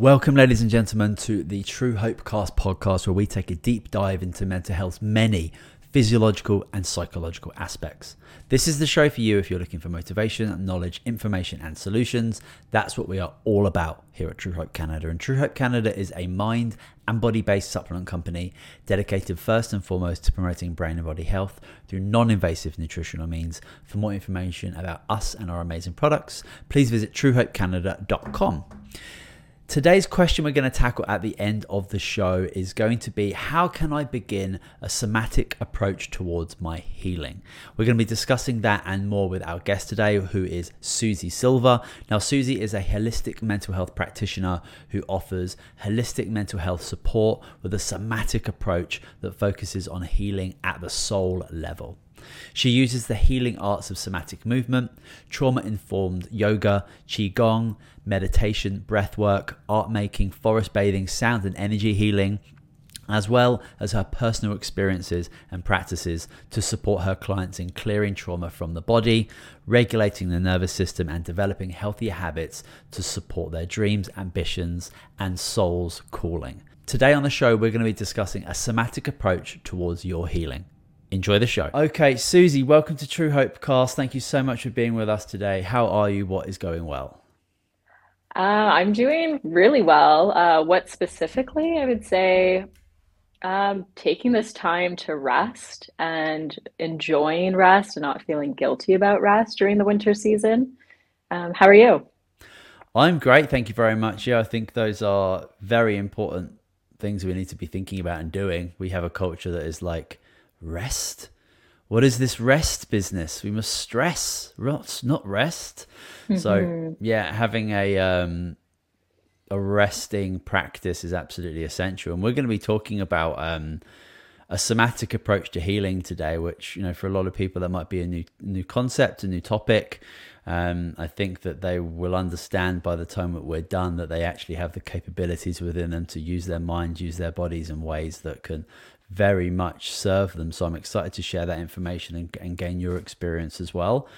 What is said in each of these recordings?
Welcome, ladies and gentlemen, to the True Hope Cast podcast, where we take a deep dive into mental health's many physiological and psychological aspects. This is the show for you if you're looking for motivation, knowledge, information, and solutions. That's what we are all about here at True Hope Canada. And True Hope Canada is a mind and body based supplement company dedicated first and foremost to promoting brain and body health through non invasive nutritional means. For more information about us and our amazing products, please visit truehopecanada.com. Today's question we're going to tackle at the end of the show is going to be how can I begin a somatic approach towards my healing? We're going to be discussing that and more with our guest today, who is Suse Silva. Now, Suse is a holistic mental health practitioner who offers holistic mental health support with a somatic approach that focuses on healing at the soul level. She uses the healing arts of somatic movement, trauma informed yoga, qigong, meditation, breath work, art making, forest bathing, sound and energy healing, as well as her personal experiences and practices to support her clients in clearing trauma from the body, regulating the nervous system, and developing healthier habits to support their dreams, ambitions, and soul's calling. Today on the show, we're going to be discussing a somatic approach towards your healing. Enjoy the show. Okay, Suse, welcome to True Hope Cast. Thank you so much for being with us today. How are you? What is going well? Uh, I'm doing really well. Uh, what specifically? I would say um, taking this time to rest and enjoying rest and not feeling guilty about rest during the winter season. Um, how are you? I'm great. Thank you very much. Yeah, I think those are very important things we need to be thinking about and doing. We have a culture that is like, rest? What is this rest business? We must stress, rot, not rest. Mm-hmm. So yeah, having a um, a resting practice is absolutely essential, and we're going to be talking about um, a somatic approach to healing today, which you know for a lot of people that might be a new new concept, a new topic. Um, I think that they will understand by the time that we're done that they actually have the capabilities within them to use their mind, use their bodies in ways that can very much serve them. So I'm excited to share that information and, and gain your experience as well.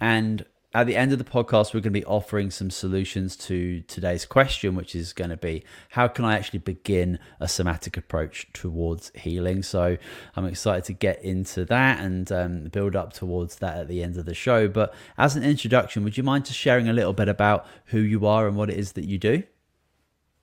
And at the end of the podcast, we're going to be offering some solutions to today's question, which is going to be how can I actually begin a somatic approach towards healing? So I'm excited to get into that and um, build up towards that at the end of the show. But as an introduction, would you mind just sharing a little bit about who you are and what it is that you do?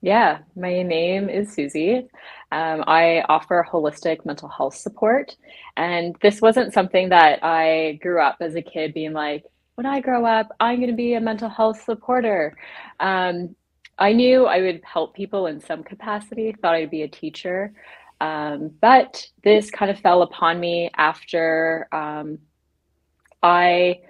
Yeah, my name is Suse. Um, I offer holistic mental health support. And this wasn't something that I grew up as a kid being like, when I grow up, I'm going to be a mental health supporter. Um, I knew I would help people in some capacity, thought I'd be a teacher. Um, but this kind of fell upon me after um, I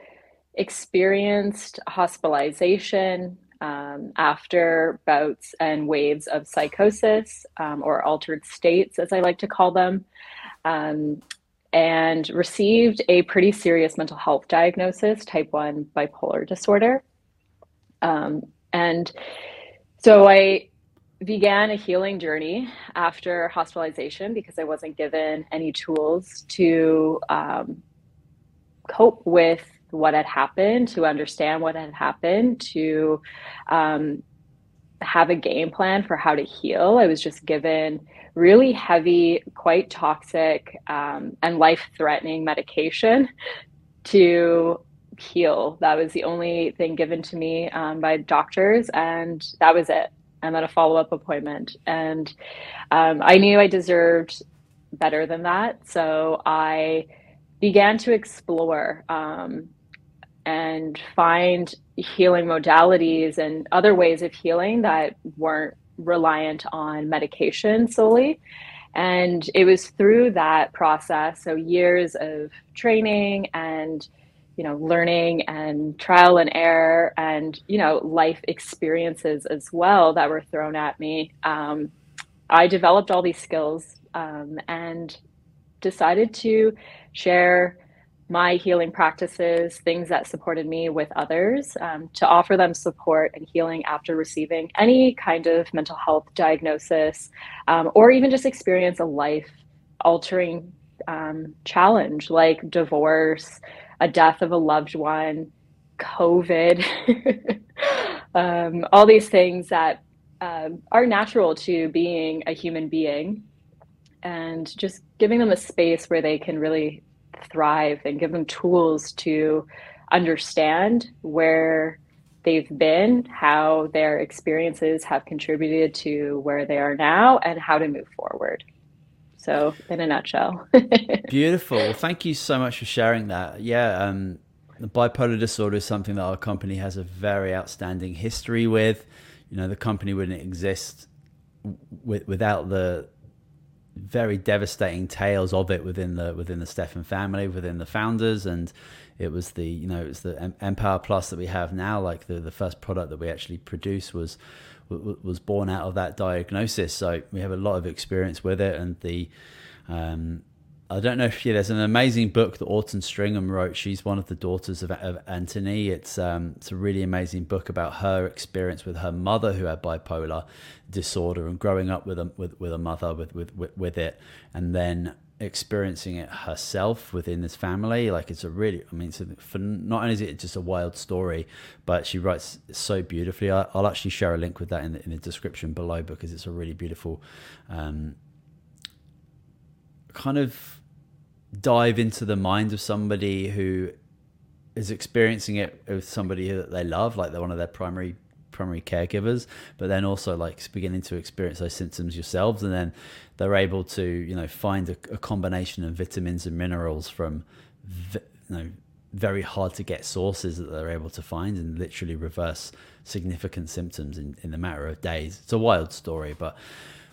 experienced hospitalization um, after bouts and waves of psychosis um, or altered states, as I like to call them, um, and received a pretty serious mental health diagnosis, type 1 bipolar disorder. Um, and so I began a healing journey after hospitalization because I wasn't given any tools to um, cope with what had happened, to understand what had happened, to um, have a game plan for how to heal. I was just given really heavy, quite toxic, um, and life threatening medication to heal. That was the only thing given to me um, by doctors, and that was it. And then a follow up appointment. And um, I knew I deserved better than that. So I began to explore um, and find healing modalities and other ways of healing that weren't reliant on medication solely. And it was through that process, so years of training and you know learning and trial and error and you know life experiences as well that were thrown at me um, i developed all these skills um, and decided to share my healing practices, things that supported me with others, um, to offer them support and healing after receiving any kind of mental health diagnosis um, or even just experience a life altering um, challenge like divorce, a death of a loved one, COVID, um, all these things that um, are natural to being a human being and just giving them a space where they can really thrive and give them tools to understand where they've been, how their experiences have contributed to where they are now, and how to move forward. So, in a nutshell. Beautiful. thank you so much for sharing that. Yeah, um, the bipolar disorder is something that our company has a very outstanding history with. You know, the company wouldn't exist w- without the very devastating tales of it within the within the Stephan family, within the founders, and it was the you know it was the EMPowerplus that we have now. Like the the first product that we actually produced was was born out of that diagnosis. So we have a lot of experience with it, and the um, I don't know if yeah, there's an amazing book that Autumn Stringham wrote. She's one of the daughters of, of Anthony. It's um, it's a really amazing book about her experience with her mother who had bipolar disorder and growing up with a with, with a mother with, with with it, and then experiencing it herself within this family. Like it's a really, I mean, it's a, for not only is it just a wild story, but she writes so beautifully. I, will actually share a link with that in the, in the description below because it's a really beautiful. Um, kind of dive into the mind of somebody who is experiencing it with somebody that they love, like they're one of their primary primary caregivers, but then also like beginning to experience those symptoms yourselves, and then they're able to you know find a, a combination of vitamins and minerals from you know very hard to get sources that they're able to find and literally reverse significant symptoms in, in a matter of days. It's a wild story, but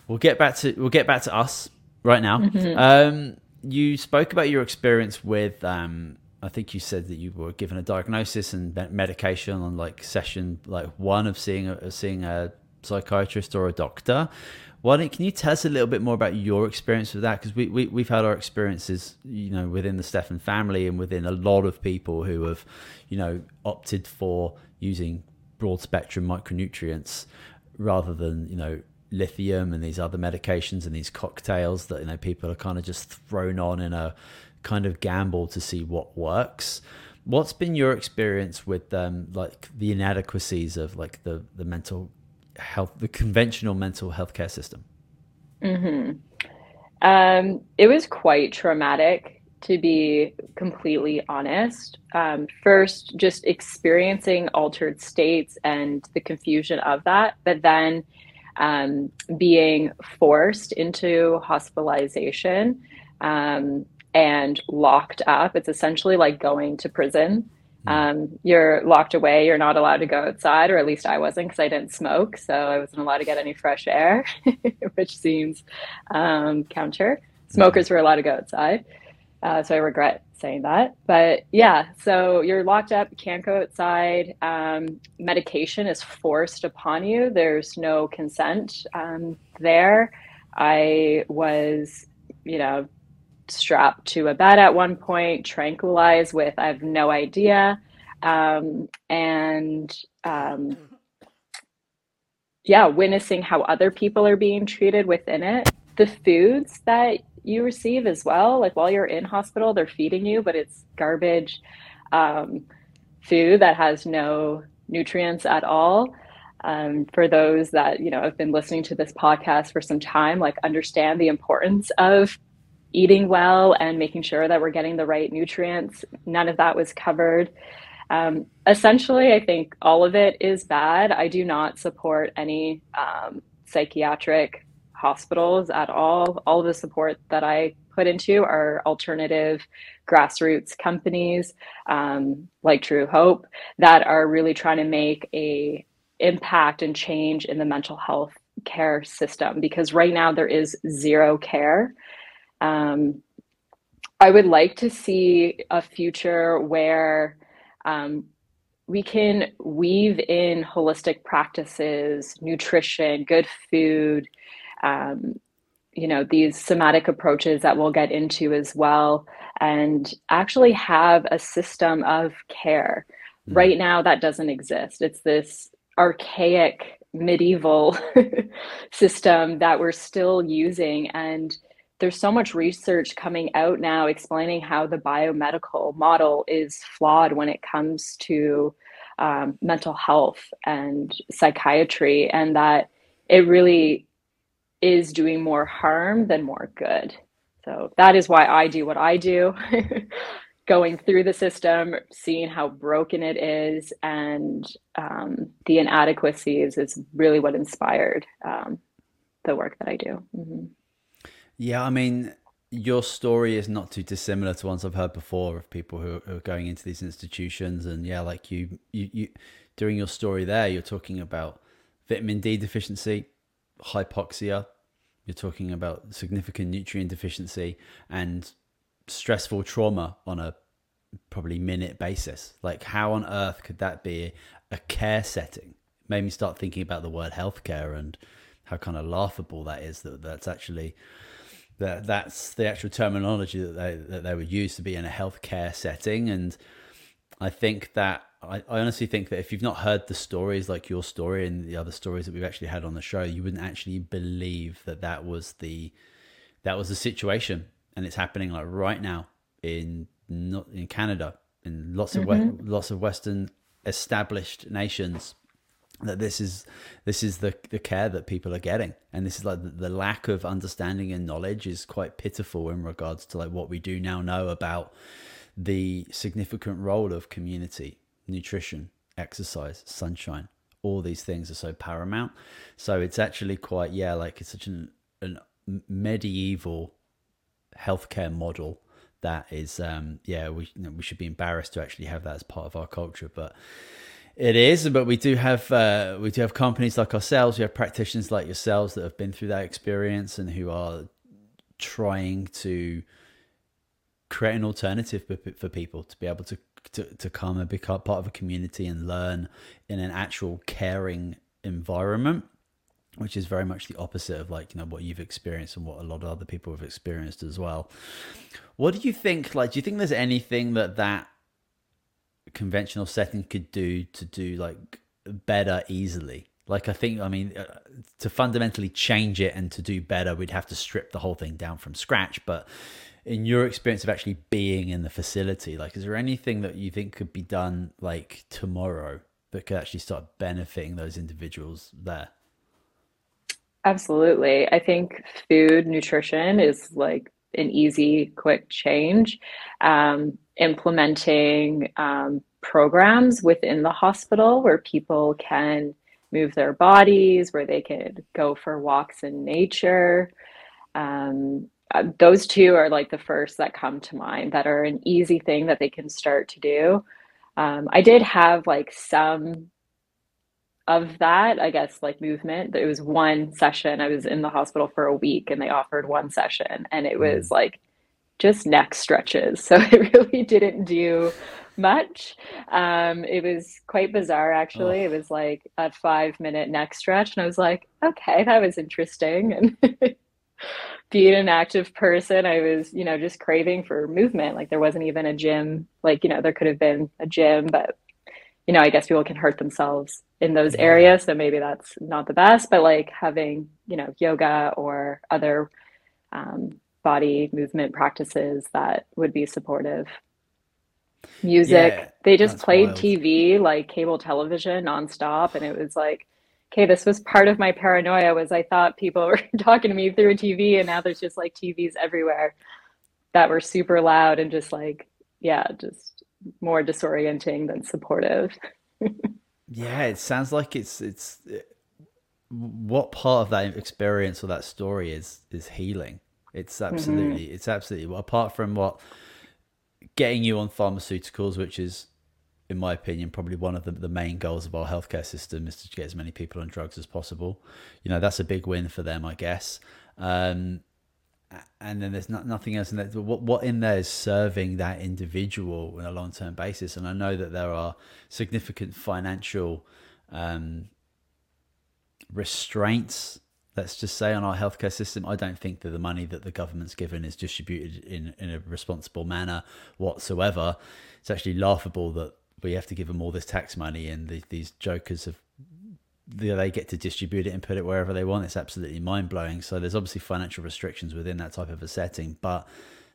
we'll get back to we'll get back to us right now. Mm-hmm. Um, you spoke about your experience with um, I think you said that you were given a diagnosis and medication on like session like one of seeing a, seeing a psychiatrist or a doctor. Why don't can you tell us a little bit more about your experience with that? Because we, we we've had our experiences, you know, within the Stephan family and within a lot of people who have, you know, opted for using broad spectrum micronutrients rather than you know lithium and these other medications and these cocktails that you know people are kind of just thrown on in a kind of gamble to see what works. What's been your experience with um, like the inadequacies of like the the mental health, the conventional mental health care system? Mm-hmm. Um, it was quite traumatic, to be completely honest. Um, first, just experiencing altered states and the confusion of that, but then um, being forced into hospitalization um, and locked up. It's essentially like going to prison. Hmm. Um, you're locked away. You're not allowed to go outside, or at least I wasn't because I didn't smoke. So I wasn't allowed to get any fresh air, which seems um, counter. Smokers were allowed to go outside. Uh, so I regret saying that. But yeah, so you're locked up, can't go outside. Um, medication is forced upon you. There's no consent um, there. I was, you know, strapped to a bed at one point, tranquilized with I have no idea. Um, and um, yeah, witnessing how other people are being treated within it. The foods that you receive as well. Like while you're in hospital, they're feeding you, but it's garbage um, food that has no nutrients at all. Um, for those that you know have been listening to this podcast for some time, like understand the importance of eating well and making sure that we're getting the right nutrients. None of that was covered. Um, essentially, I think all of it is bad. I do not support any um, psychiatric hospitals at all. All the support that I put into are alternative grassroots companies um, like True Hope that are really trying to make a impact and change in the mental health care system because right now there is zero care. Um, I would like to see a future where um, we can weave in holistic practices, nutrition, good food, um, you know these somatic approaches that we'll get into as well and actually have a system of care. Mm. right now that doesn't exist. It's this archaic medieval system that we're still using. And there's so much research coming out now explaining how the biomedical model is flawed when it comes to um, mental health and psychiatry and that it really is doing more harm than more good. So that is why I do what I do. Going through the system, seeing how broken it is, and um, the inadequacies is really what inspired um, the work that I do. Mm-hmm. Yeah, I mean, your story is not too dissimilar to ones I've heard before of people who, are going into these institutions, and yeah, like you, you, you, during your story there, you're talking about vitamin D deficiency, hypoxia. You're talking about significant nutrient deficiency and stressful trauma on a probably minute basis. Like, how on earth could that be a care setting? Made me start thinking about the word healthcare and how kind of laughable that is. That that's actually that that's the actual terminology that they that they would use to be in a healthcare setting. And I think that I, I honestly think that if you've not heard the stories like your story and the other stories that we've actually had on the show, you wouldn't actually believe that that was the that was the situation, and it's happening like right now in not in Canada, in lots of mm-hmm. we, lots of Western established nations. That this is this is the the care that people are getting, and this is like the, the lack of understanding and knowledge is quite pitiful in regards to like what we do now know about the significant role of community nutrition, exercise, sunshine, all these things are so paramount. So it's actually quite, yeah, like it's such an, an medieval healthcare model that is, um, yeah, we, you know, we should be embarrassed to actually have that as part of our culture, but it is. But we do have, uh, we do have companies like ourselves, we have practitioners like yourselves that have been through that experience and who are trying to create an alternative for, for people to be able to to, to come and become part of a community and learn in an actual caring environment which is very much the opposite of like you know what you've experienced and what a lot of other people have experienced as well. What do you think like do you think there's anything that that conventional setting could do to do like better easily? Like i think i mean uh, to fundamentally change it and to do better we'd have to strip the whole thing down from scratch but in your experience of actually being in the facility like is there anything that you think could be done like tomorrow that could actually start benefiting those individuals there? Absolutely. I think food nutrition is like an easy quick change. Um, implementing um, programs within the hospital where people can move their bodies where they could go for walks in nature. Um, uh, those two are like the first that come to mind that are an easy thing that they can start to do. Um, I did have like some of that, I guess, like movement. There was one session. I was in the hospital for a week and they offered one session, and it was mm. like just neck stretches. So it really didn't do much. Um, it was quite bizarre, actually. Oh. It was like a five minute neck stretch, and I was like, okay, that was interesting. And being an active person, I was, you know, just craving for movement. Like there wasn't even a gym. Like, you know, there could have been a gym, but you know, I guess people can hurt themselves in those areas. So maybe that's not the best, but like having, you know, yoga or other um, body movement practices that would be supportive. Music, yeah, they just played wild. TV, like cable television nonstop. And it was like, okay, this was part of my paranoia was I thought people were talking to me through a TV and now there's just like TVs everywhere that were super loud and just like, yeah, just more disorienting than supportive. yeah, it sounds like it's it's what part of that experience or that story is is healing. It's mm-hmm. absolutely mm-hmm. it's absolutely well, apart from what getting you on pharmaceuticals, which is in my opinion, probably one of the, the main goals of our healthcare system is to get as many people on drugs as possible. You know, that's a big win for them, I guess. Um, and then there's not, nothing else in there. What, what in there is serving that individual on a long term basis? And I know that there are significant financial um, restraints let's just say on our healthcare system i don't think that the money that the government's given is distributed in, in a responsible manner whatsoever it's actually laughable that we have to give them all this tax money, and the, these jokers have they get to distribute it and put it wherever they want. It's absolutely mind blowing. So there's obviously financial restrictions within that type of a setting, but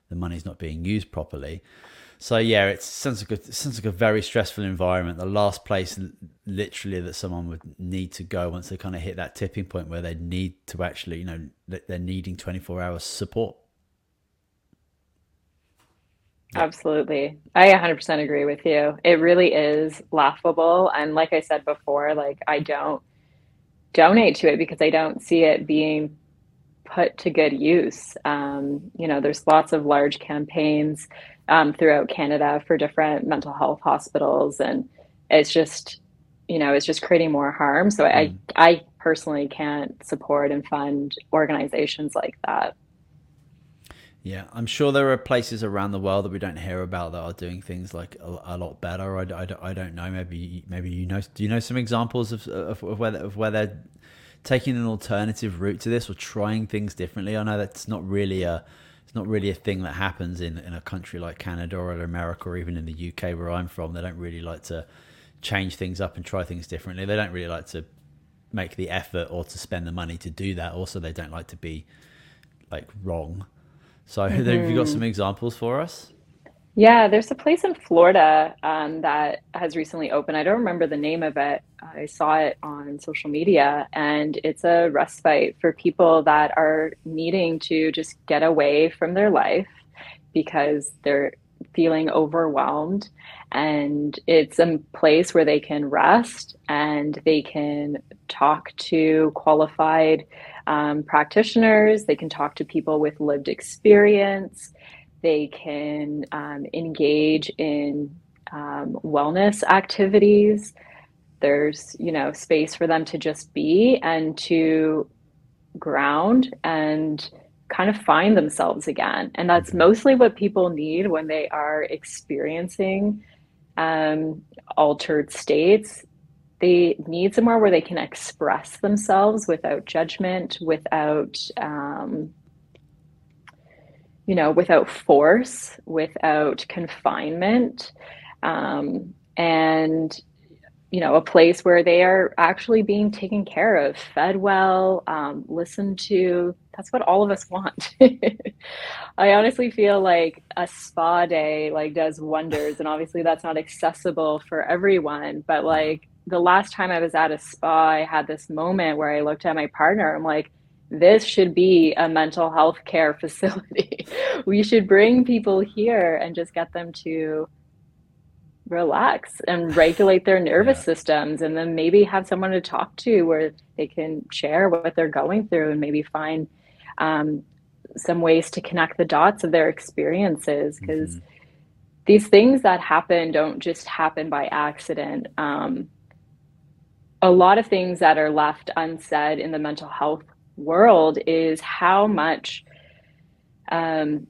the money's not being used properly. So yeah, it sounds like a sounds like a very stressful environment. The last place, literally, that someone would need to go once they kind of hit that tipping point where they need to actually, you know, they're needing twenty four hours support. Absolutely. I 100% agree with you. It really is laughable. And like I said before, like I don't donate to it because I don't see it being put to good use. Um, you know, there's lots of large campaigns um, throughout Canada for different mental health hospitals, and it's just, you know, it's just creating more harm. So mm. I, I personally can't support and fund organizations like that. Yeah, I'm sure there are places around the world that we don't hear about that are doing things like a, a lot better. I, I, I, don't know. Maybe maybe you know. Do you know some examples of of, of where of where they're taking an alternative route to this or trying things differently? I know that's not really a it's not really a thing that happens in in a country like Canada or America or even in the UK where I'm from. They don't really like to change things up and try things differently. They don't really like to make the effort or to spend the money to do that. Also, they don't like to be like wrong. So, mm-hmm. have you got some mm-hmm. examples for us? Yeah, there's a place in Florida um, that has recently opened. I don't remember the name of it. I saw it on social media, and it's a respite for people that are needing to just get away from their life because they're feeling overwhelmed. And it's a place where they can rest and they can talk to qualified um, practitioners, they can talk to people with lived experience, they can um, engage in um, wellness activities. There's, you know, space for them to just be and to ground and kind of find themselves again. And that's mostly what people need when they are experiencing um, altered states they need somewhere where they can express themselves without judgment, without, um, you know, without force, without confinement, um, and you know, a place where they are actually being taken care of, fed well, um, listened to. That's what all of us want. I honestly feel like a spa day like does wonders, and obviously that's not accessible for everyone. But like the last time I was at a spa, I had this moment where I looked at my partner. I'm like, this should be a mental health care facility. we should bring people here and just get them to relax and regulate their nervous yeah. systems and then maybe have someone to talk to where they can share what they're going through and maybe find um, some ways to connect the dots of their experiences because mm-hmm. these things that happen don't just happen by accident um, a lot of things that are left unsaid in the mental health world is how much um,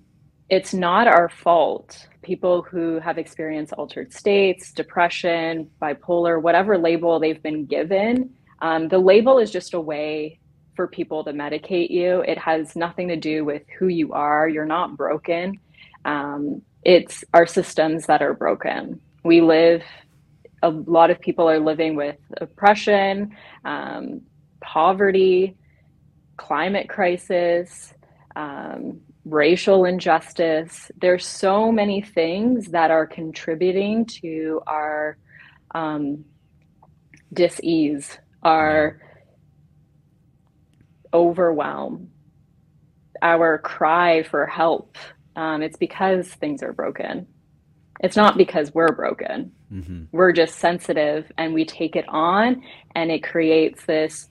it's not our fault. People who have experienced altered states, depression, bipolar, whatever label they've been given, um, the label is just a way for people to medicate you. It has nothing to do with who you are. You're not broken. Um, it's our systems that are broken. We live a lot of people are living with oppression, um, poverty, climate crisis, um, racial injustice. There's so many things that are contributing to our um, dis-ease, our overwhelm, our cry for help. Um, it's because things are broken. It's not because we're broken. Mm-hmm. We're just sensitive and we take it on, and it creates this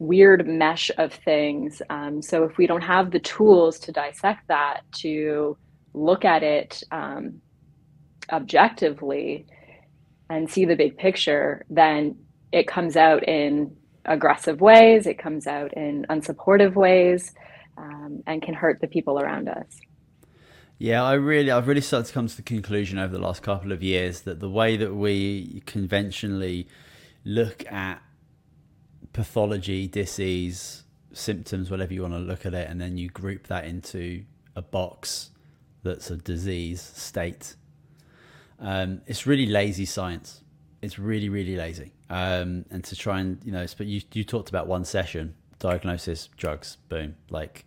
weird mesh of things. Um, so if we don't have the tools to dissect that, to look at it um, objectively and see the big picture, then it comes out in aggressive ways, it comes out in unsupportive ways, um, and can hurt the people around us. Yeah, I really, I've really started to come to the conclusion over the last couple of years that the way that we conventionally look at pathology, disease, symptoms, whatever you want to look at it, and then you group that into a box that's a disease state. Um, it's really lazy science. It's really, really lazy. Um, and to try and you know, but you you talked about one session, diagnosis, drugs, boom, like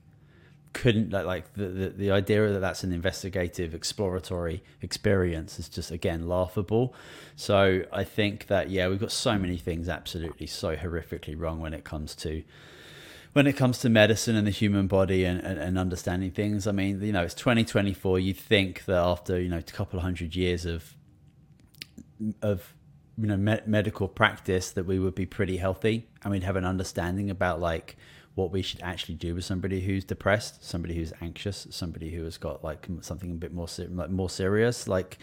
couldn't like, like the, the, the idea that that's an investigative exploratory experience is just again laughable. So i think that yeah we've got so many things absolutely so horrifically wrong when it comes to when it comes to medicine and the human body and, and, and understanding things. I mean you know it's 2024 you'd think that after you know a couple of hundred years of of you know me- medical practice that we would be pretty healthy and we'd have an understanding about like what we should actually do with somebody who's depressed, somebody who's anxious, somebody who has got like something a bit more like more serious. Like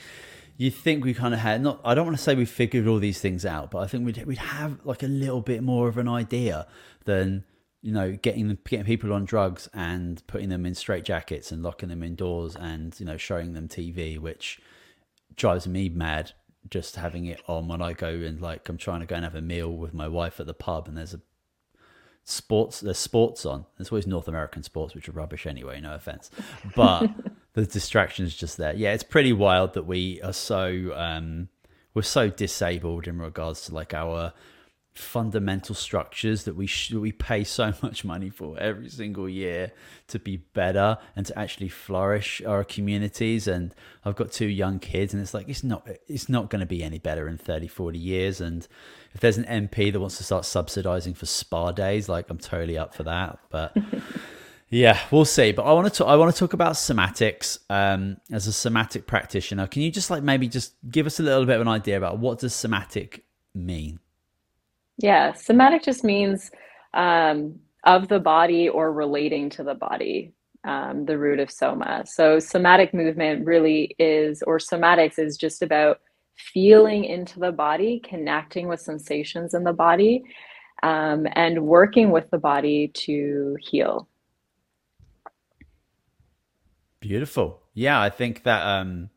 you think we kind of had not. I don't want to say we figured all these things out, but I think we'd we'd have like a little bit more of an idea than you know getting getting people on drugs and putting them in straitjackets and locking them indoors and you know showing them TV, which drives me mad just having it on when I go and like I'm trying to go and have a meal with my wife at the pub and there's a sports there's sports on. There's always North American sports, which are rubbish anyway. No offense, but the distraction is just there. Yeah, it's pretty wild that we are so um, we're so disabled in regards to like our fundamental structures that we sh- we pay so much money for every single year to be better and to actually flourish our communities. And I've got two young kids and it's like it's not it's not going to be any better in 30 40 years. And if there's an MP that wants to start subsidizing for spa days like I'm totally up for that. But yeah we'll see. But I want to I want to talk about somatics um, as a somatic practitioner. Can you just like maybe just give us a little bit of an idea about what does somatic mean yeah, somatic just means um, of the body or relating to the body, um, the root of soma. So, somatic movement really is, or somatics is just about feeling into the body, connecting with sensations in the body, um, and working with the body to heal. Beautiful. Yeah, I think that um,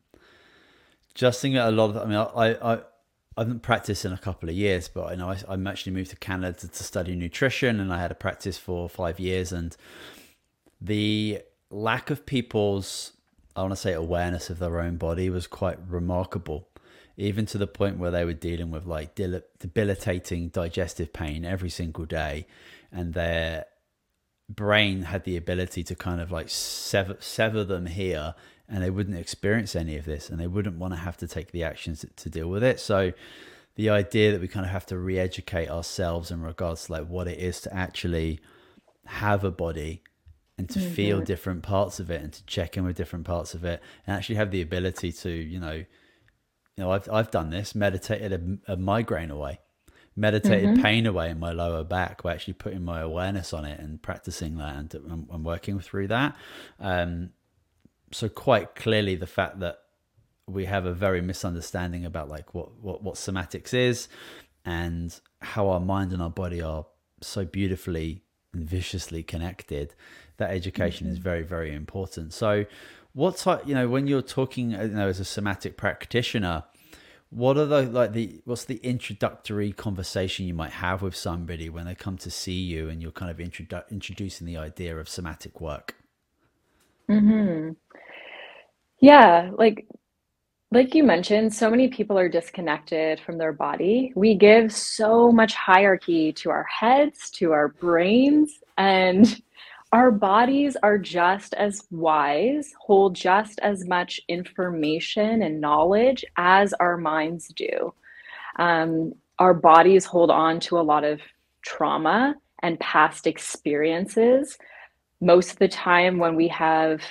just thinking a lot of, I mean, I, I, I haven't practiced in a couple of years, but I know I, actually moved to Canada to, to study nutrition, and I had a practice for five years. And the lack of people's, I want to say, awareness of their own body was quite remarkable, even to the point where they were dealing with like debilitating digestive pain every single day, and their brain had the ability to kind of like sever sever them here and they wouldn't experience any of this and they wouldn't want to have to take the actions to deal with it so the idea that we kind of have to re-educate ourselves in regards to like what it is to actually have a body and to mm-hmm. feel different parts of it and to check in with different parts of it and actually have the ability to you know you know i've, I've done this meditated a, a migraine away meditated mm-hmm. pain away in my lower back by actually putting my awareness on it and practicing that and, and working through that um, so quite clearly the fact that we have a very misunderstanding about like what, what, what somatics is and how our mind and our body are so beautifully and viciously connected that education mm-hmm. is very very important. So what's like you know when you're talking you know as a somatic practitioner what are the like the what's the introductory conversation you might have with somebody when they come to see you and you're kind of introdu- introducing the idea of somatic work? Hmm Yeah, like like you mentioned, so many people are disconnected from their body. We give so much hierarchy to our heads, to our brains, and our bodies are just as wise, hold just as much information and knowledge as our minds do. Um, our bodies hold on to a lot of trauma and past experiences. Most of the time, when we have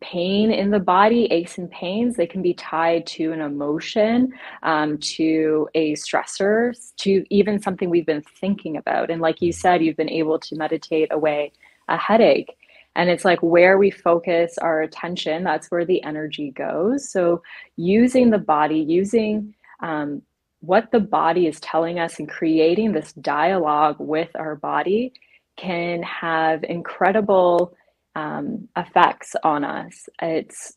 pain in the body, aches and pains, they can be tied to an emotion, um, to a stressor, to even something we've been thinking about. And like you said, you've been able to meditate away a headache. And it's like where we focus our attention, that's where the energy goes. So, using the body, using um, what the body is telling us and creating this dialogue with our body can have incredible um, effects on us. It's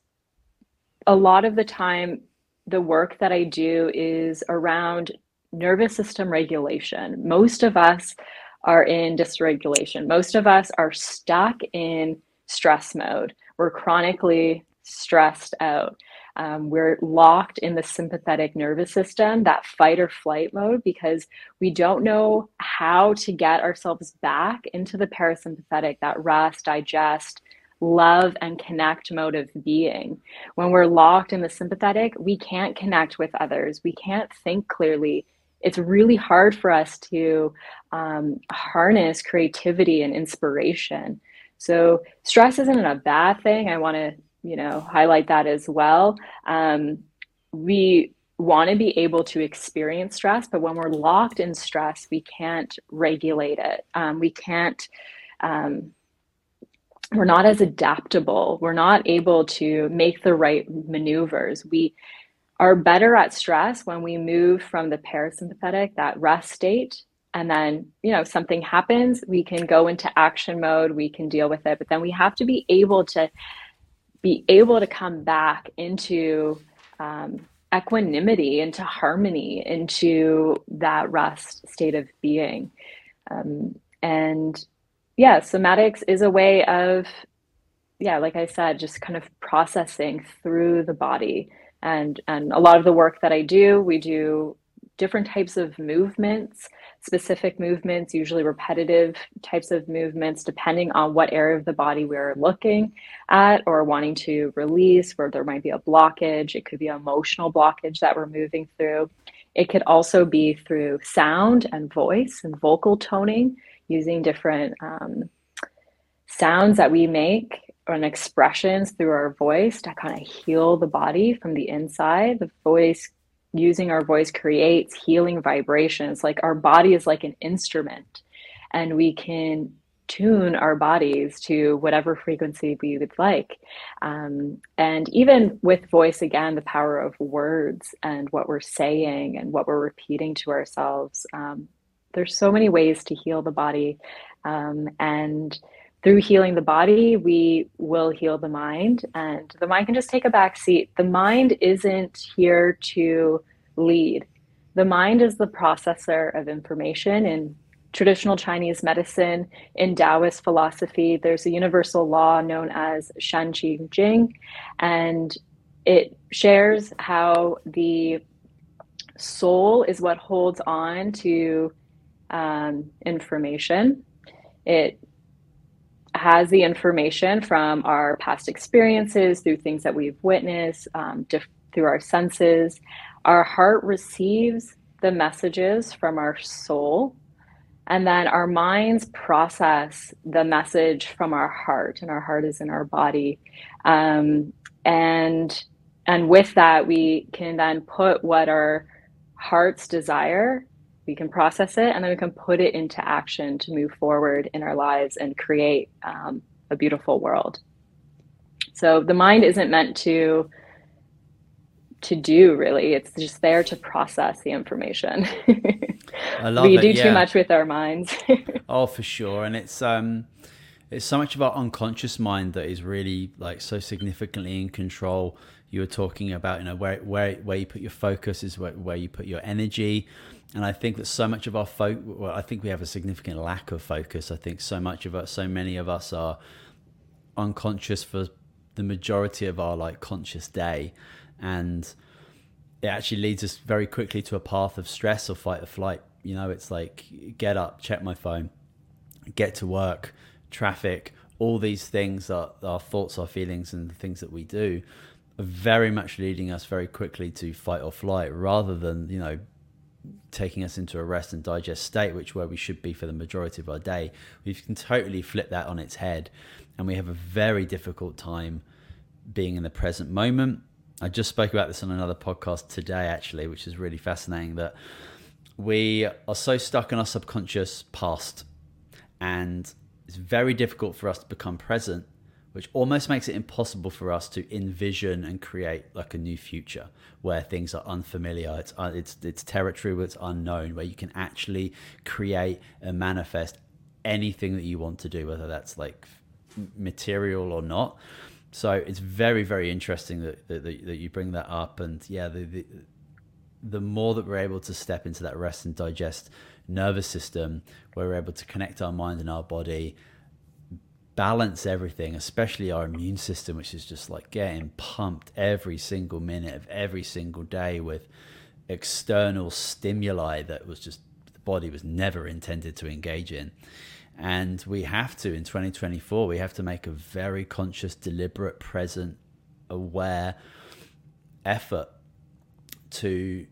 a lot of the time, the work that I do is around nervous system regulation. Most of us are in dysregulation. Most of us are stuck in stress mode. We're chronically stressed out. Um, we're locked in the sympathetic nervous system, that fight or flight mode, because we don't know how to get ourselves back into the parasympathetic, that rest, digest, love and connect mode of being. When we're locked in the sympathetic, we can't connect with others. We can't think clearly. It's really hard for us to um, harness creativity and inspiration. So stress isn't a bad thing. I want to, you know, highlight that as well. Um, we want to be able to experience stress, but when we're locked in stress, we can't regulate it. Um, we can't. Um, we're not as adaptable. We're not able to make the right maneuvers. We are better at stress when we move from the parasympathetic, that rest state, and then you know something happens we can go into action mode we can deal with it but then we have to be able to be able to come back into um, equanimity into harmony into that rest state of being. Um, and yeah somatics is a way of yeah like i said just kind of processing through the body. And and a lot of the work that i do we do different types of movements specific movements, usually repetitive types of movements, depending on what area of the body we're looking at or wanting to release, where there might be a blockage. It could be emotional blockage that we're moving through. It could also be through sound and voice and vocal toning, using different um, sounds that we make and expressions through our voice to kind of heal the body from the inside. The voice using our voice creates healing vibrations. Like our body is like an instrument, and we can tune our bodies to whatever frequency we would like. Um, and even with voice, again, the power of words and what we're saying and what we're repeating to ourselves. Um, there's so many ways to heal the body. Um, and through healing the body, we will heal the mind, and the mind can just take a back seat. The mind isn't here to lead. The mind is the processor of information. In traditional Chinese medicine, in Taoist philosophy, there's a universal law known as Shen Qi Jing, and it shares how the soul is what holds on to um, information. It has the information from our past experiences through things that we've witnessed, um, diff- through our senses. Our heart receives the messages from our soul, and then our minds process the message from our heart, and our heart is in our body. Um, and and with that, we can then put what our hearts desire we can process it and then we can put it into action to move forward in our lives and create um, a beautiful world. So the mind isn't meant to to do really. It's just there to process the information. I love we it, do yeah. too much with our minds. Oh for sure. And it's um it's so much of our unconscious mind that is really like so significantly in control you were talking about you know where where where you put your focus is where, where you put your energy and I think that so much of our focus, well, I think we have a significant lack of focus. I think so much of us, so many of us are unconscious for the majority of our like conscious day, and it actually leads us very quickly to a path of stress or fight or flight. You know, it's like get up, check my phone, get to work, traffic, all these things are our thoughts, our feelings, and the things that we do very much leading us very quickly to fight or flight rather than you know taking us into a rest and digest state, which where we should be for the majority of our day, we can totally flip that on its head, and we have a very difficult time being in the present moment. I just spoke about this on another podcast today, actually, which is really fascinating. That we are so stuck in our subconscious past, and it's very difficult for us to become present which almost makes it impossible for us to envision and create like a new future where things are unfamiliar. It's uh, it's it's territory where it's unknown where you can actually create and manifest anything that you want to do whether that's like material or not. So it's very very interesting that that, that you bring that up. And yeah the, the the more that we're able to step into that rest and digest nervous system where we're able to connect our mind and our body balance everything, especially our immune system, which is just like getting pumped every single minute of every single day with external stimuli that was just the body was never intended to engage in. And we have to, in 2024, we have to make a very conscious, deliberate, present, aware effort to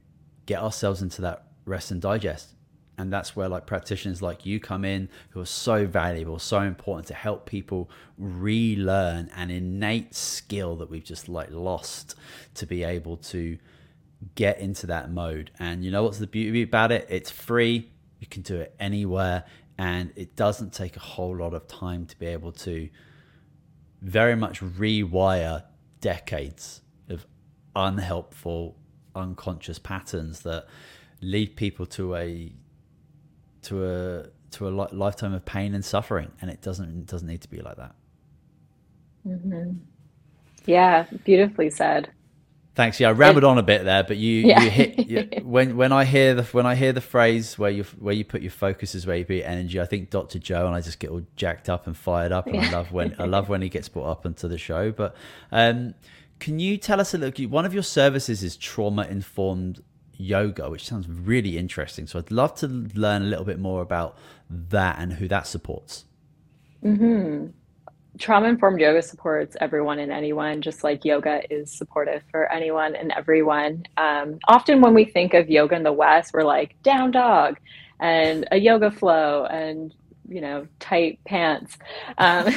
get ourselves into that rest and digest and that's where like practitioners like you come in who are so valuable so important to help people relearn an innate skill that we've just like lost to be able to get into that mode. And you know what's the beauty about it? It's free. You can do it anywhere. And it doesn't take a whole lot of time to be able to very much rewire decades of unhelpful unconscious patterns that lead people to a to a to a li- lifetime of pain and suffering, and it doesn't it doesn't need to be like that. Mm-hmm. Yeah, beautifully said. Thanks. Yeah, I rambled on a bit there, but you, yeah. you hit you, when when I hear the when I hear the phrase where you where you put your focus is where you put your energy. I think Dr. Joe and I just get all jacked up and fired up, and yeah. I love when I love when he gets brought up into the show. But um, can you tell us a little? One of your services is trauma informed yoga, which sounds really interesting. So I'd love to learn a little bit more about that and who that supports. Mm-hmm. Trauma informed yoga supports everyone and anyone, just like yoga is supportive for anyone and everyone. Um, often, when we think of yoga in the West, we're like down dog and a yoga flow and you know tight pants. Um,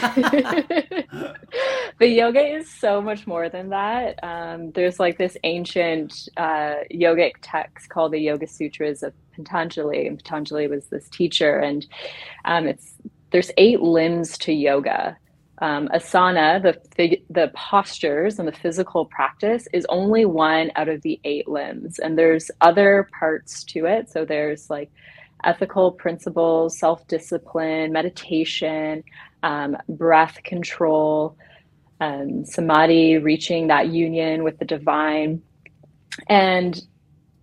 but yoga is so much more than that. Um, there's like this ancient uh, yogic text called the yoga sutras of patanjali and patanjali was this teacher and um, it's there's eight limbs to yoga. Um, asana, the the postures and the physical practice is only one out of the eight limbs, and there's other parts to it. So there's like ethical principles, self discipline, meditation, um, breath control, um, samadhi, reaching that union with the divine. And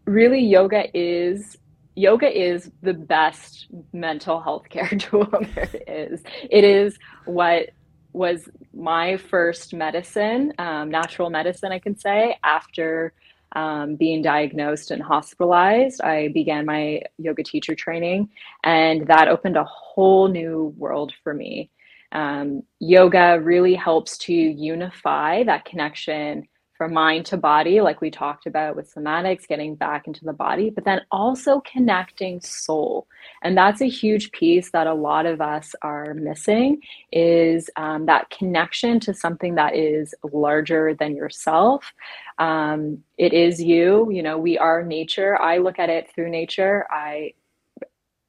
really, yoga is yoga is the best mental health care tool there is. It is what was my first medicine, um, natural medicine, I can say, after um, being diagnosed and hospitalized, I began my yoga teacher training, and that opened a whole new world for me. Um, yoga really helps to unify that connection from mind to body, like we talked about with somatics, getting back into the body, but then also connecting soul. And that's a huge piece that a lot of us are missing is um, that connection to something that is larger than yourself. Um, it is you, you know, we are nature. I look at it through nature. I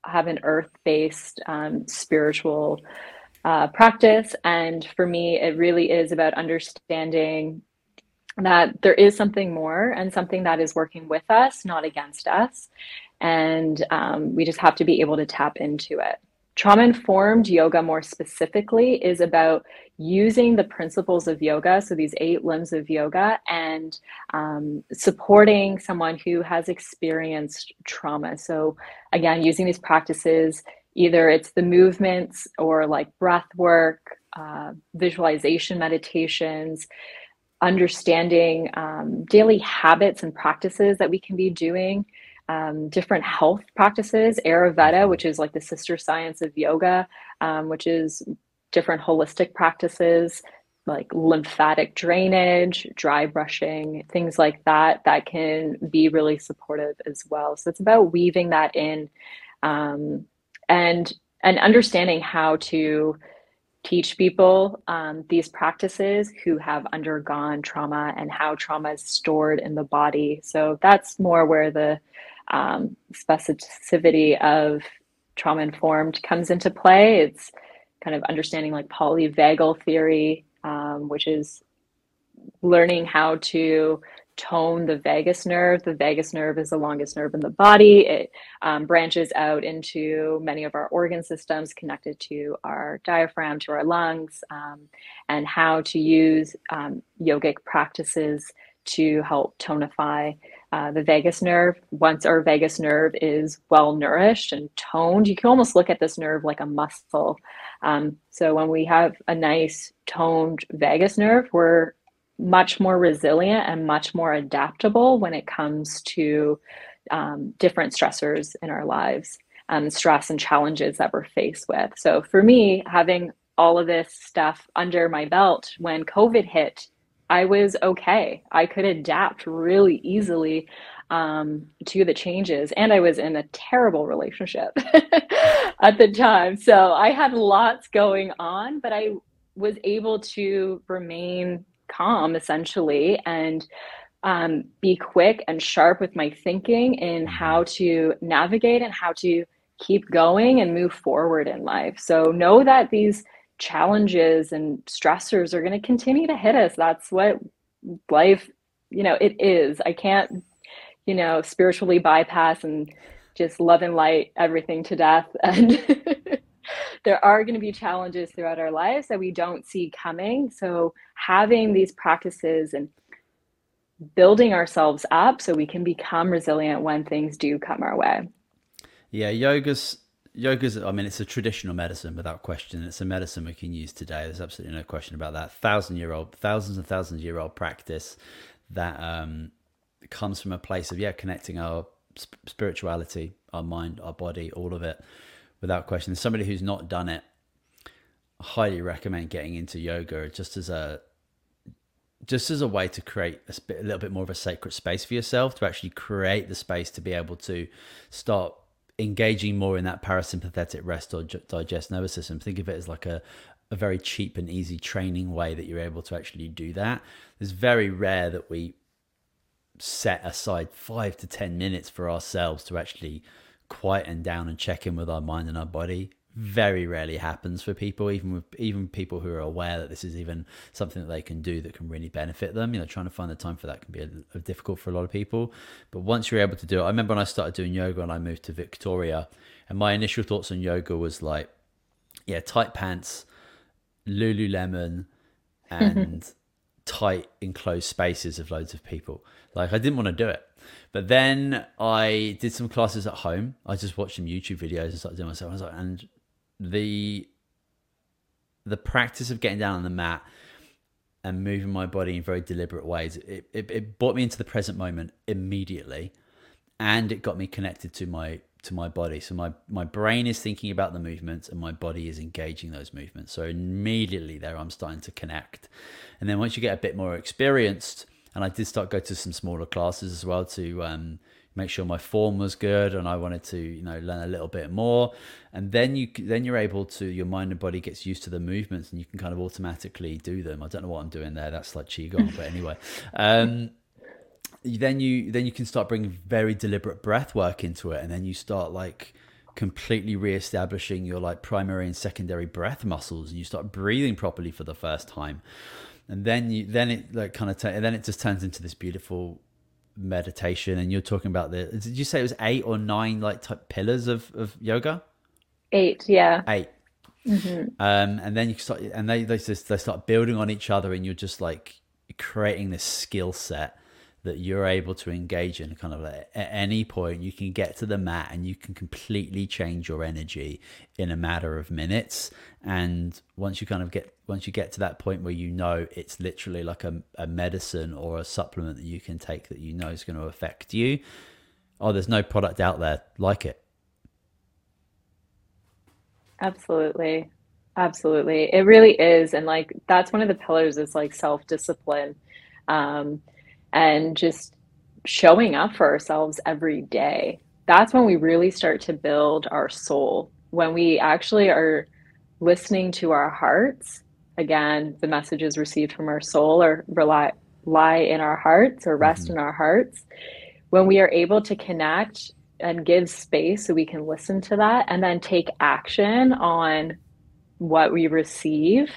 have an earth based um, spiritual uh, practice. And for me, it really is about understanding that there is something more and something that is working with us, not against us. And um, we just have to be able to tap into it. Trauma informed yoga, more specifically, is about using the principles of yoga, so these eight limbs of yoga, and um, supporting someone who has experienced trauma. So, again, using these practices, either it's the movements or like breath work, uh, visualization meditations, understanding um, daily habits and practices that we can be doing, um, different health practices, Ayurveda, which is like the sister science of yoga, um, which is different holistic practices like lymphatic drainage, dry brushing, things like that, that can be really supportive as well. So it's about weaving that in um, and and understanding how to teach people um, these practices who have undergone trauma and how trauma is stored in the body. So that's more where the um, specificity of trauma informed comes into play. It's kind of understanding like polyvagal theory, um, which is learning how to tone the vagus nerve. The vagus nerve is the longest nerve in the body. It um, branches out into many of our organ systems connected to our diaphragm, to our lungs, um, and how to use um, yogic practices to help tonify uh, the vagus nerve. Once our vagus nerve is well nourished and toned, you can almost look at this nerve like a muscle. Um, so when we have a nice toned vagus nerve, we're much more resilient and much more adaptable when it comes to um, different stressors in our lives. um, stress and challenges that we're faced with. So for me, having all of this stuff under my belt when COVID hit, I was okay. I could adapt really easily um, to the changes. And I was in a terrible relationship at the time. So I had lots going on, but I was able to remain calm essentially and um, be quick and sharp with my thinking in mm-hmm. how to navigate and how to keep going and move forward in life. So know that these challenges and stressors are going to continue to hit us. That's what life, you know, it is. I can't, you know, spiritually bypass and just love and light everything to death. And there are going to be challenges throughout our lives that we don't see coming. So having these practices and building ourselves up so we can become resilient when things do come our way. Yeah, yoga's yoga's I mean it's a traditional medicine without question. It's a medicine we can use today. There's absolutely no question about that. Thousand year old, thousands and thousands year old practice that um, comes from a place of yeah connecting our sp- spirituality, our mind, our body, all of it without question. Somebody who's not done it, I highly recommend getting into yoga just as a just as a way to create a, sp- a little bit more of a sacred space for yourself to actually create the space to be able to start engaging more in that parasympathetic rest or digest nervous system. Think of it as like a, a very cheap and easy training way that you're able to actually do that. It's very rare that we set aside five to 10 minutes for ourselves to actually quieten down and check in with our mind and our body very rarely happens for people, even with even people who are aware that this is even something that they can do that can really benefit them. You know, trying to find the time for that can be a, a difficult for a lot of people. But once you're able to do it, I remember when I started doing yoga and I moved to Victoria, and my initial thoughts on yoga was like, yeah, tight pants, Lululemon, and tight enclosed spaces of loads of people. Like I didn't want to do it. But then I did some classes at home. I just watched some YouTube videos and started doing myself. I was like, and the the practice of getting down on the mat and moving my body in very deliberate ways it, it, it brought me into the present moment immediately and it got me connected to my to my body so my my brain is thinking about the movements and my body is engaging those movements so immediately there i'm starting to connect and then once you get a bit more experienced and i did start go to some smaller classes as well to um, make sure my form was good and I wanted to you know learn a little bit more. And then you then you're able to your mind and body gets used to the movements and you can kind of automatically do them. I don't know what I'm doing there. That's like qigong but anyway. Um, then you then you can start bringing very deliberate breath work into it. And then you start like completely re-establishing your like primary and secondary breath muscles and you start breathing properly for the first time and then you then it like kind of t- and then it just turns into this beautiful meditation. And you're talking about the did you say it was eight or nine like type pillars of, of yoga? Eight yeah. 8 mm-hmm. um and then you start and they they just they start building on each other and you're just like creating this skill set that you're able to engage in kind of at any point you can get to the mat and you can completely change your energy in a matter of minutes. And once you kind of get once you get to that point where you know it's literally like a, a medicine or a supplement that you can take that you know is going to affect you oh there's no product out there like it. Absolutely. Absolutely. It really is. And like that's one of the pillars is like self-discipline. Um, and just showing up for ourselves every day. That's when we really start to build our soul. When we actually are listening to our hearts, again, the messages received from our soul or rely lie in our hearts or rest mm-hmm. in our hearts. When we are able to connect and give space so we can listen to that and then take action on what we receive,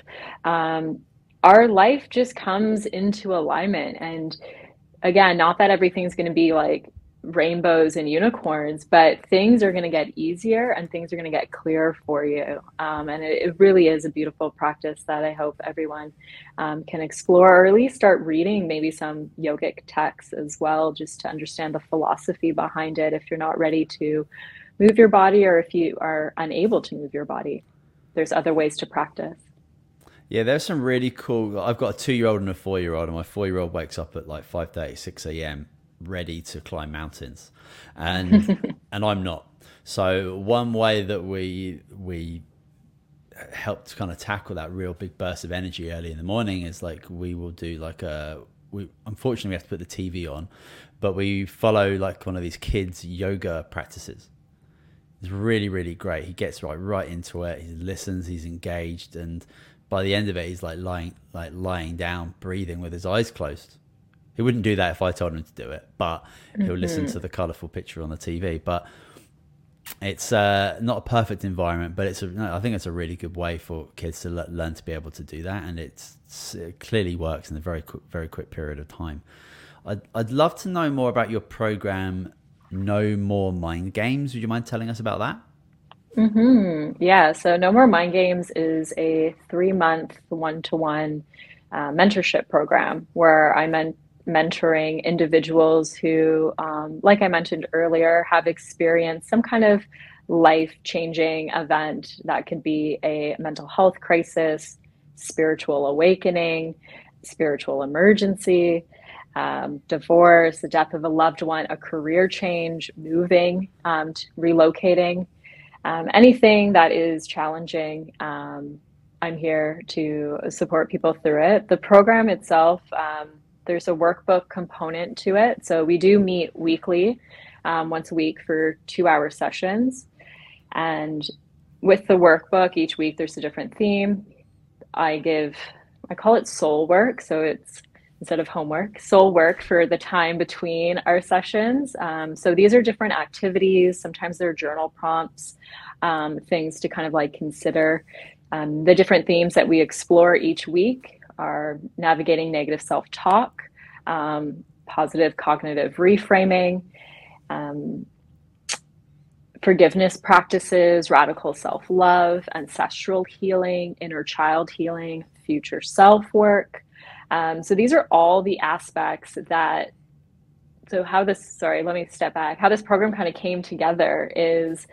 um, our life just comes into alignment and again, not that everything's going to be like rainbows and unicorns, but things are going to get easier and things are going to get clearer for you. Um, and it, it, really is a beautiful practice that I hope everyone um, can explore or at least start reading maybe some yogic texts as well, just to understand the philosophy behind it if you're not ready to move your body or if you are unable to move your body. There's other ways to practice. Yeah, there's some really cool. I've got a two-year-old and a four-year-old, and my four-year-old wakes up at like five thirty, six a.m. ready to climb mountains, and and I'm not. So one way that we we help to kind of tackle that real big burst of energy early in the morning is like we will do like a we unfortunately we have to put the TV on, but we follow like one of these kids yoga practices. It's really really great. He gets right right into it. He listens. He's engaged, and by the end of it, he's like lying like lying down, breathing with his eyes closed. He wouldn't do that if I told him to do it, but he'll mm-hmm. listen to the colourful picture on the TV. But it's uh, not a perfect environment, but it's a, I think it's a really good way for kids to le- learn to be able to do that, and it clearly works in a very quick, very quick period of time. I'd, I'd love to know more about your program, No More Mind Games. Would you mind telling us about that? Mm-hmm. Yeah, so No More Mind Games is a three month one to one mentorship program where I men- mentoring individuals who, um, like I mentioned earlier, have experienced some kind of life changing event that could be a mental health crisis, spiritual awakening, spiritual emergency. Um, divorce, the death of a loved one, a career change, moving, um, relocating, um, anything that is challenging. Um, I'm here to support people through it. The program itself, um, there's a workbook component to it. So we do meet weekly, um, once a week for two hour sessions. And with the workbook, each week there's a different theme. I give, I call it soul work. So it's instead of homework, soul work for the time between our sessions. Um, so these are different activities. Sometimes they're journal prompts, um, things to kind of like consider. Um, the different themes that we explore each week are navigating negative self talk, um, positive cognitive reframing, um, forgiveness practices, radical self love, ancestral healing, inner child healing, future self work. Um, so these are all the aspects that. So how this? Sorry, let me step back. How this program kind of came together is,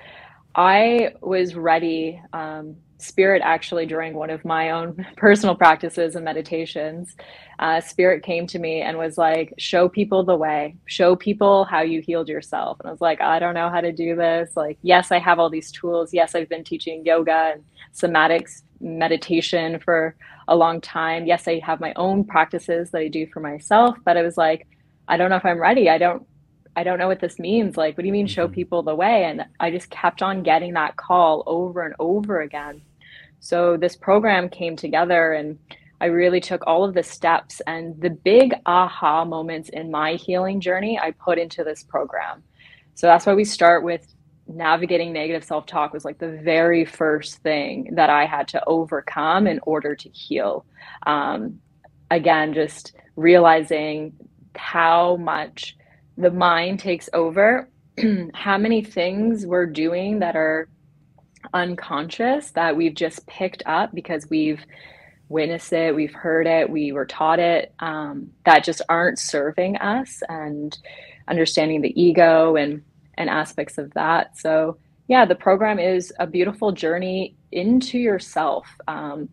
I was ready. Um, spirit actually during one of my own personal practices and meditations uh, spirit came to me and was like show people the way show people how you healed yourself and i was like i don't know how to do this like yes i have all these tools yes i've been teaching yoga and somatics meditation for a long time yes i have my own practices that i do for myself but i was like i don't know if i'm ready i don't I don't know what this means. Like, what do you mean show mm-hmm. people the way? And I just kept on getting that call over and over again. So this program came together and I really took all of the steps and the big aha moments in my healing journey I put into this program. So that's why we start with navigating negative self talk was like the very first thing that I had to overcome in order to heal. Um, again, just realizing how much the mind takes over, how many things we're doing that are unconscious that we've just picked up because we've witnessed it, we've heard it, we were taught it, um, that just aren't serving us and understanding the ego and and aspects of that. So yeah, the program is a beautiful journey into yourself. Um,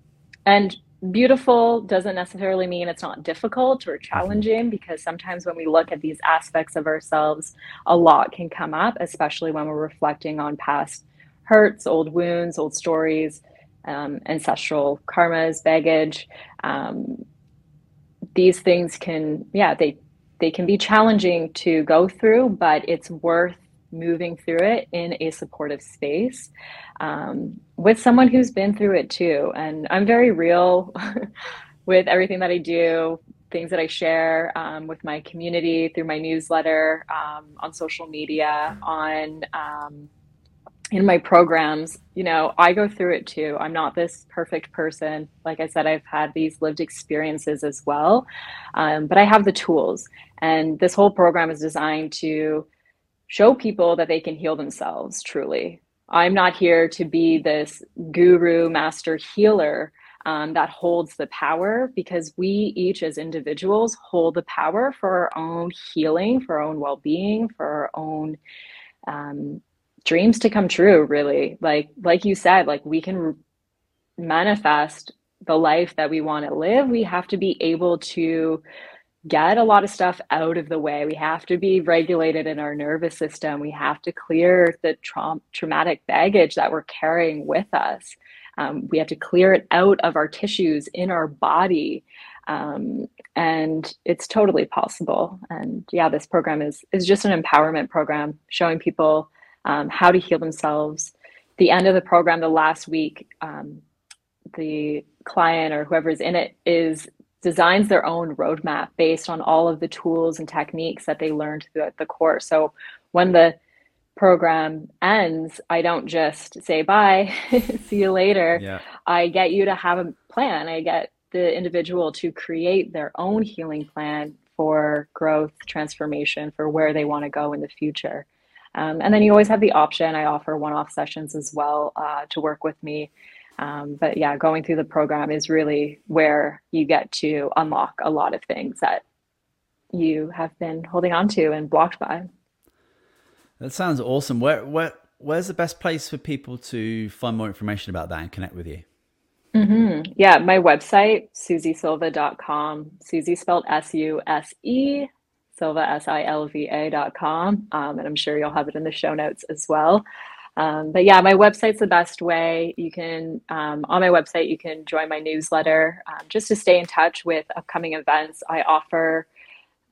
and beautiful doesn't necessarily mean it's not difficult or challenging because sometimes when we look at these aspects of ourselves, a lot can come up, especially when we're reflecting on past hurts, old wounds, old stories, um, ancestral karmas, baggage. Um, these things can, yeah, they they can be challenging to go through, but it's worth moving through it in a supportive space um, with someone who's been through it too. And I'm very real with everything that I do, things that I share um, with my community through my newsletter, um, on social media, on um, in my programs, you know, I go through it too. I'm not this perfect person. Like I said, I've had these lived experiences as well, um, but I have the tools. And this whole program is designed to show people that they can heal themselves truly. I'm not here to be this guru, master healer um, that holds the power because we each, as individuals, hold the power for our own healing, for our own well being, for our own. Um, dreams to come true really like like you said like we can manifest the life that we want to live we have to be able to get a lot of stuff out of the way. We have to be regulated in our nervous system. We have to clear the tra- traumatic baggage that we're carrying with us. Um, we have to clear it out of our tissues in our body. Um, and it's totally possible. And yeah, this program is, is just an empowerment program showing people um, how to heal themselves. The end of the program, the last week, um, the client or whoever's in it is designs their own roadmap based on all of the tools and techniques that they learned throughout the course. So when the program ends, I don't just say bye, see you later. Yeah. I get you to have a plan. I get the individual to create their own healing plan for growth, transformation, for where they want to go in the future. Um, and then you always have the option. I offer one off sessions as well uh, to work with me um, but yeah, going through the program is really where you get to unlock a lot of things that you have been holding on to and blocked by. That sounds awesome. Where where where's the best place for people to find more information about that and connect with you? Mm-hmm. Yeah, my website, susesilva.com. Suse spelled S U S E, Silva S I L V A.com. Um, and I'm sure you'll have it in the show notes as well. Um, but yeah, my website's the best way. You can, um, on my website, you can join my newsletter um, just to stay in touch with upcoming events. I offer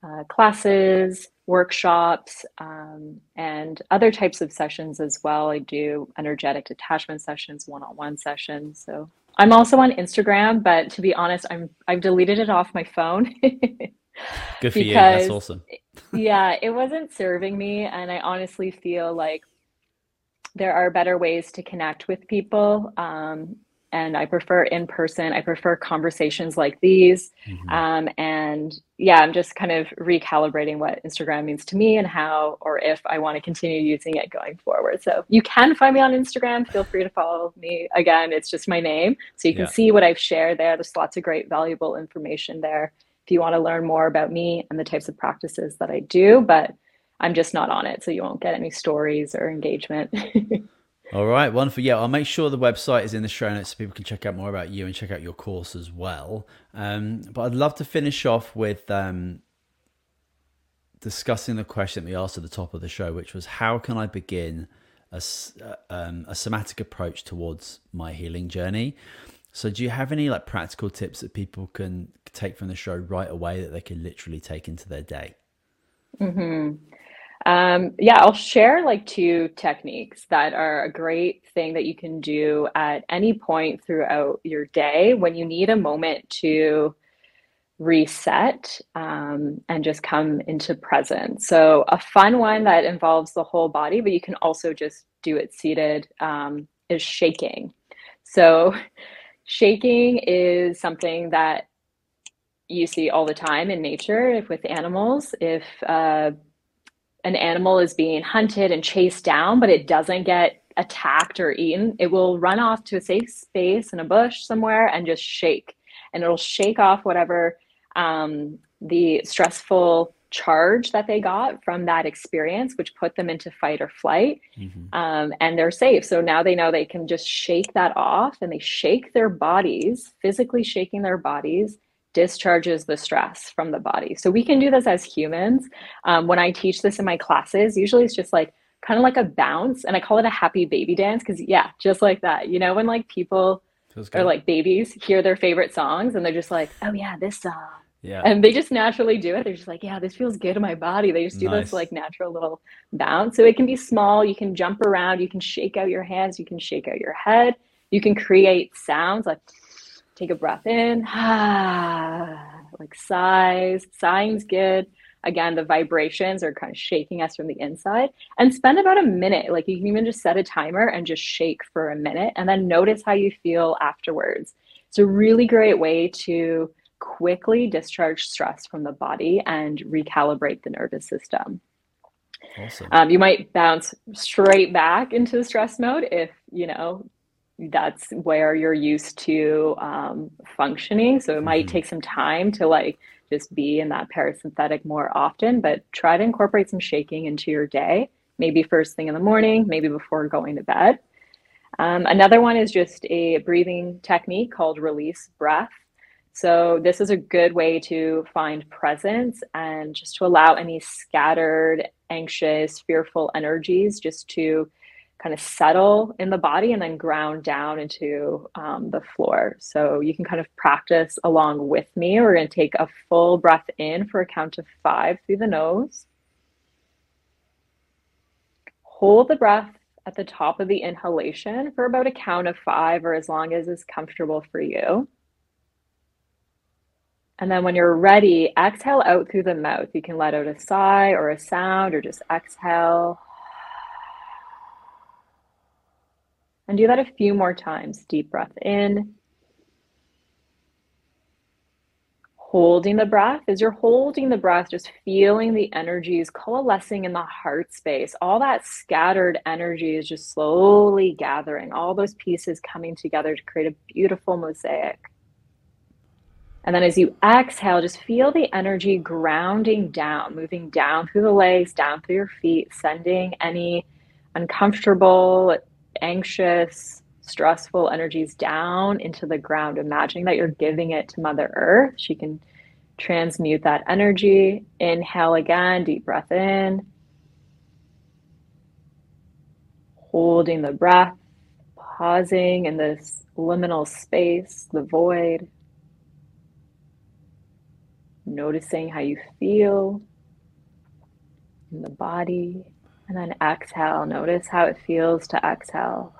uh, classes, workshops, um, and other types of sessions as well. I do energetic detachment sessions, one on one sessions. So I'm also on Instagram, but to be honest, I'm, I've deleted it off my phone. Good for you. That's awesome. yeah, it wasn't serving me. And I honestly feel like there are better ways to connect with people. Um, and I prefer in person. I prefer conversations like these. Mm-hmm. Um, and yeah, I'm just kind of recalibrating what Instagram means to me and how or if I want to continue using it going forward. So you can find me on Instagram. Feel free to follow me. Again, it's just my name. So you can yeah. see what I've shared there. There's lots of great, valuable information there if you want to learn more about me and the types of practices that I do. But I'm just not on it, so you won't get any stories or engagement. All right, wonderful. Yeah, I'll make sure the website is in the show notes so people can check out more about you and check out your course as well. Um, but I'd love to finish off with um, discussing the question that we asked at the top of the show, which was how can I begin a, uh, um, a somatic approach towards my healing journey? So, do you have any like practical tips that people can take from the show right away that they can literally take into their day? Mm-hmm. Um, yeah, I'll share like two techniques that are a great thing that you can do at any point throughout your day when you need a moment to reset um, and just come into presence. So, a fun one that involves the whole body, but you can also just do it seated, um, is shaking. So, shaking is something that you see all the time in nature if with animals. If uh, an animal is being hunted and chased down, but it doesn't get attacked or eaten, it will run off to a safe space in a bush somewhere and just shake. And it'll shake off whatever um, the stressful charge that they got from that experience, which put them into fight or flight. Mm-hmm. Um, and they're safe. So now they know they can just shake that off and they shake their bodies, physically shaking their bodies discharges the stress from the body. So we can do this as humans. Um, when I teach this in my classes, usually it's just like kind of like a bounce, and I call it a happy baby dance because yeah, just like that. You know, when like people are like babies hear their favorite songs and they're just like, oh yeah, this song. Yeah. And they just naturally do it. They're just like, yeah, this feels good in my body. They just do nice. this like natural little bounce. So it can be small. You can jump around. You can shake out your hands. You can shake out your head. You can create sounds like Take a breath in, like sighs. Sighing's good. Again, the vibrations are kind of shaking us from the inside. And spend about a minute. Like you can even just set a timer and just shake for a minute and then notice how you feel afterwards. It's a really great way to quickly discharge stress from the body and recalibrate the nervous system. Awesome. Um, you might bounce straight back into the stress mode if you know that's where you're used to um, functioning. So it might mm-hmm. take some time to like just be in that parasympathetic more often, but try to incorporate some shaking into your day, maybe first thing in the morning, maybe before going to bed. Um, another one is just a breathing technique called release breath. So, this is a good way to find presence and just to allow any scattered, anxious, fearful energies just to kind of settle in the body and then ground down into um, the floor. So, you can kind of practice along with me. We're going to take a full breath in for a count of five through the nose. Hold the breath at the top of the inhalation for about a count of five or as long as is comfortable for you. And then when you're ready, exhale out through the mouth. You can let out a sigh or a sound or just exhale. And do that a few more times. Deep breath in. Holding the breath. As you're holding the breath, just feeling the energies coalescing in the heart space. All that scattered energy is just slowly gathering, all those pieces coming together to create a beautiful mosaic. And then as you exhale, just feel the energy grounding down, moving down through the legs, down through your feet, sending any uncomfortable, anxious, stressful energies down into the ground. Imagining that you're giving it to Mother Earth. She can transmute that energy. Inhale again, deep breath in. Holding the breath, pausing in this liminal space, the void noticing how you feel in the body. And then exhale. Notice how it feels to exhale.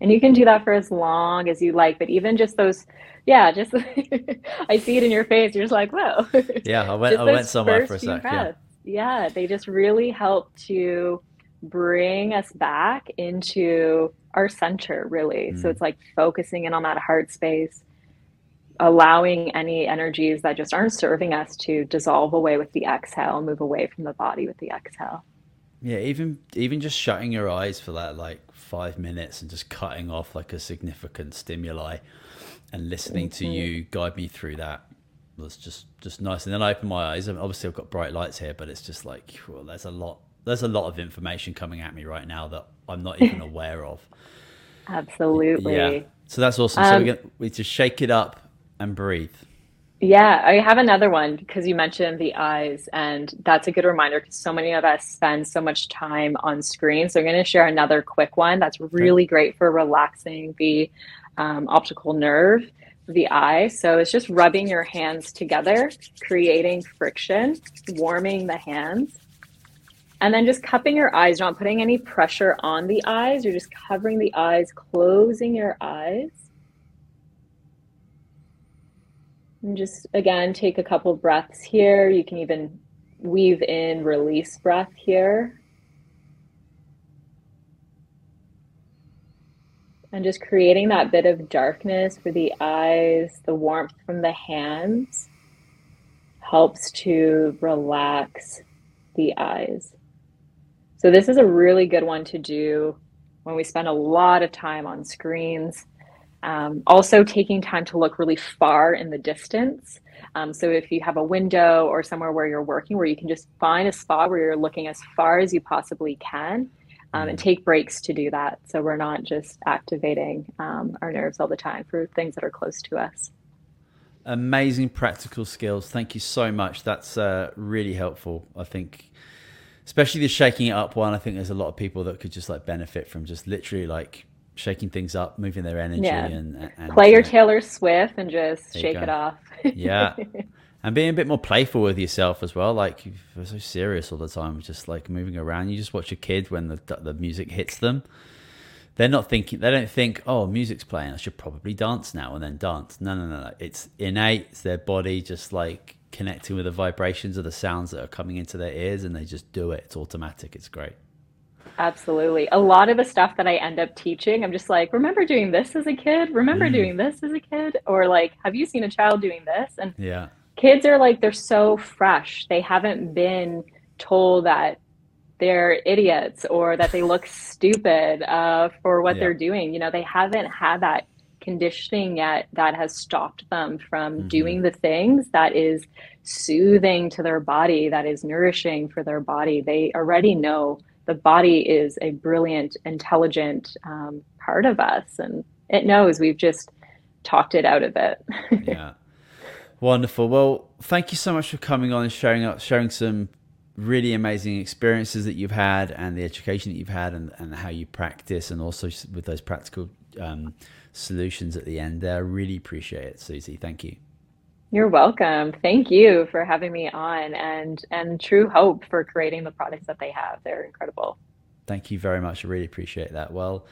And you can do that for as long as you like, but even just those, yeah, just I see it in your face. You're just like, whoa. Yeah, I went, I went somewhere for a sec. Yeah. yeah, they just really help to bring us back into our center, really. Mm. So it's like focusing in on that heart space, allowing any energies that just aren't serving us to dissolve away with the exhale, move away from the body with the exhale. Yeah, even even just shutting your eyes for that like five minutes and just cutting off like a significant stimuli and listening mm-hmm. to you guide me through that was just just nice. And then I open my eyes. Obviously, I've got bright lights here, but it's just like well, there's a lot there's a lot of information coming at me right now that I'm not even aware of. Absolutely. Yeah. So that's awesome. Um, so we we just shake it up and breathe. Yeah, I have another one because you mentioned the eyes, and that's a good reminder because so many of us spend so much time on screen. So I'm going to share another quick one that's really great for relaxing the um, optical nerve the eye. So it's just rubbing your hands together, creating friction, warming the hands, and then just cupping your eyes, not putting any pressure on the eyes. You're just covering the eyes, closing your eyes And just again, take a couple breaths here. You can even weave in release breath here. And just creating that bit of darkness for the eyes, the warmth from the hands helps to relax the eyes. So, this is a really good one to do when we spend a lot of time on screens um, also, taking time to look really far in the distance. Um, so, if you have a window or somewhere where you're working, where you can just find a spot where you're looking as far as you possibly can, um, and mm-hmm. take breaks to do that. So, we're not just activating um, our nerves all the time for things that are close to us. Amazing practical skills. Thank you so much. That's uh, really helpful. I think especially the shaking it up one i think there's a lot of people that could just like benefit from just literally like shaking things up, moving their energy, yeah. and, and, play your Taylor Swift and just shake it off. yeah, and being a bit more playful with yourself as well. Like you're so serious all the time, just like moving around. You just watch a kid when the the music hits them. They're not thinking. They don't think, "Oh, music's playing. I should probably dance now and then dance." No, no, no, no. It's innate. It's their body just like connecting with the vibrations of the sounds that are coming into their ears, and they just do it. It's automatic. It's great. Absolutely. A lot of the stuff that I end up teaching, I'm just like, remember doing this as a kid? Remember mm. doing this as a kid? Or like, have you seen a child doing this? And yeah. kids are like, they're so fresh. They haven't been told that they're idiots or that they look stupid uh, for what yeah. they're doing. You know, they haven't had that conditioning yet that has stopped them from mm-hmm. doing the things that is soothing to their body, that is nourishing for their body. They already know the body is a brilliant, intelligent um, part of us, and it knows we've just talked it out of it. yeah. Wonderful. Well, thank you so much for coming on and sharing up, sharing some really amazing experiences that you've had and the education that you've had and, and how you practice and also with those practical um, solutions at the end there. I really appreciate it, Suse. Thank you. You're welcome. Thank you for having me on and and True Hope for creating the products that they have. They're incredible. Thank you very much. I really appreciate that. Well,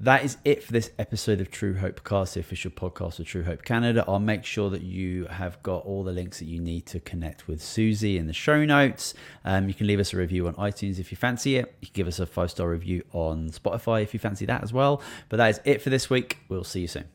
that is it for this episode of True Hope Cast, the official podcast of True Hope Canada. I'll make sure that you have got all the links that you need to connect with Suse in the show notes. Um, you can leave us a review on iTunes if you fancy it. You can give us a five star review on Spotify if you fancy that as well. But that is it for this week. We'll see you soon.